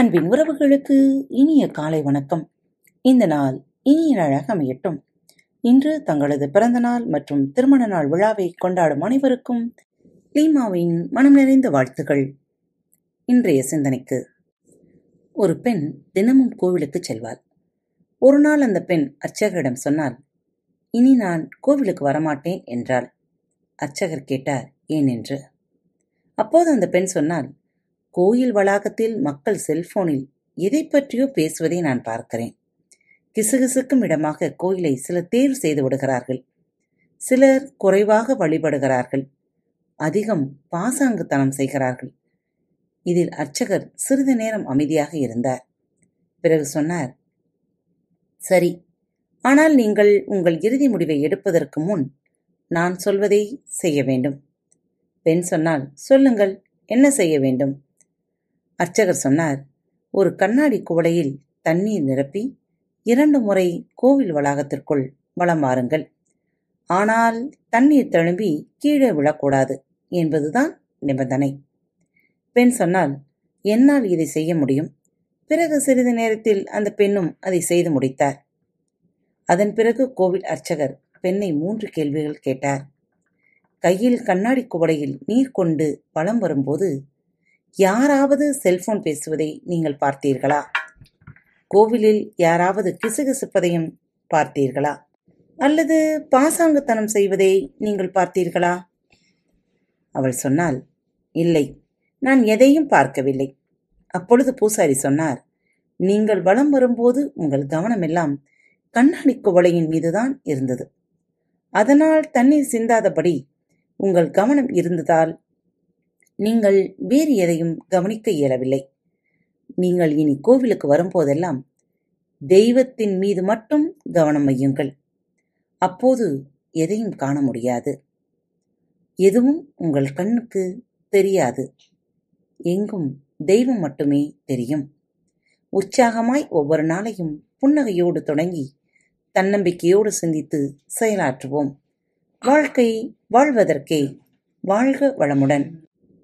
அன்பின் உறவுகளுக்கு இனிய காலை வணக்கம். இந்த நாள் இனிய நாளாக அமையட்டும். இன்று தங்களது பிறந்த நாள் மற்றும் திருமண நாள் விழாவை கொண்டாடும் அனைவருக்கும் லீமாவின் மனம் நிறைந்த வாழ்த்துகள் இன்றைய சிந்தனைக்கு ஒரு பெண் தினமும் கோவிலுக்கு செல்வாள். ஒரு நாள் அந்த பெண் அர்ச்சகரிடம் சொன்னாள் இனி நான் கோவிலுக்கு வரமாட்டேன் என்றாள். அர்ச்சகர் கேட்டார் ஏன்? என்று. அப்போது அந்த பெண் சொன்னால் கோயில் வளாகத்தில் மக்கள் செல்போனில் எதை பற்றியோ பேசுவதை நான் பார்க்கிறேன். கிசுகிசுக்கும் இடமாக கோயிலை சிலர் தேர்வு செய்து விடுகிறார்கள். சிலர் குறைவாக வழிபடுகிறார்கள். அதிகம் பாசாங்குத்தனம் செய்கிறார்கள். இதில் அர்ச்சகர் சிறிது நேரம் அமைதியாக இருந்தார். பிறகு சொன்னார் சரி ஆனால் நீங்கள் உங்கள் இறுதி முடிவை எடுப்பதற்கு முன் நான் சொல்வதை செய்ய வேண்டும். பெண் சொன்னால் சொல்லுங்கள் என்ன செய்ய வேண்டும்? அர்ச்சகர் சொன்னார் ஒரு கண்ணாடி குவளையில் தண்ணீர் நிரப்பி இரண்டு முறை கோவில் வளாகத்திற்குள் வலம் வாருங்கள். ஆனால் தண்ணீர் தழும்பி கீழே விழக்கூடாது என்பதுதான் நிபந்தனை. பெண் சொன்னால் என்னால் இதை செய்ய முடியும். பிறகு சிறிது நேரத்தில் அந்த பெண்ணும் அதை செய்து முடித்தார். அதன் பிறகு கோவில் அர்ச்சகர் பெண்ணை மூன்று கேள்விகள் கேட்டார். கையில் கண்ணாடி குவளையில் நீர் கொண்டு வலம் வரும்போது யாராவது செல்போன் பேசுவதை நீங்கள் பார்த்தீர்களா? கோவிலில் யாராவது கிசுகிசுப்பதையும் பார்த்தீர்களா? அல்லது பாசாங்குத்தனம் செய்வதை நீங்கள் பார்த்தீர்களா? அவள் சொன்னாள் இல்லை நான் எதையும் பார்க்கவில்லை. அப்பொழுது பூசாரி சொன்னார் நீங்கள் வலம் வரும்போது உங்கள் கவனமெல்லாம் கண்ணாடி குவளையின் மீதுதான் இருந்தது. அதனால் தண்ணீர் சிந்தாதபடி உங்கள் கவனம் இருந்ததால் நீங்கள் வேறு எதையும் கவனிக்க இயலவில்லை. நீங்கள் இனி கோவிலுக்கு வரும்போதெல்லாம் தெய்வத்தின் மீது மட்டும் கவனம் வையுங்கள். அப்போது எதையும் காண முடியாது. எதுவும் உங்கள் கண்ணுக்கு தெரியாது. எங்கும் தெய்வம் மட்டுமே தெரியும். உற்சாகமாய் ஒவ்வொரு நாளையும் புன்னகையோடு தொடங்கி தன்னம்பிக்கையோடு சிந்தித்து செயலாற்றுவோம். வாழ்க்கை வாழ்வதற்கே வாழ்க வளமுடன்.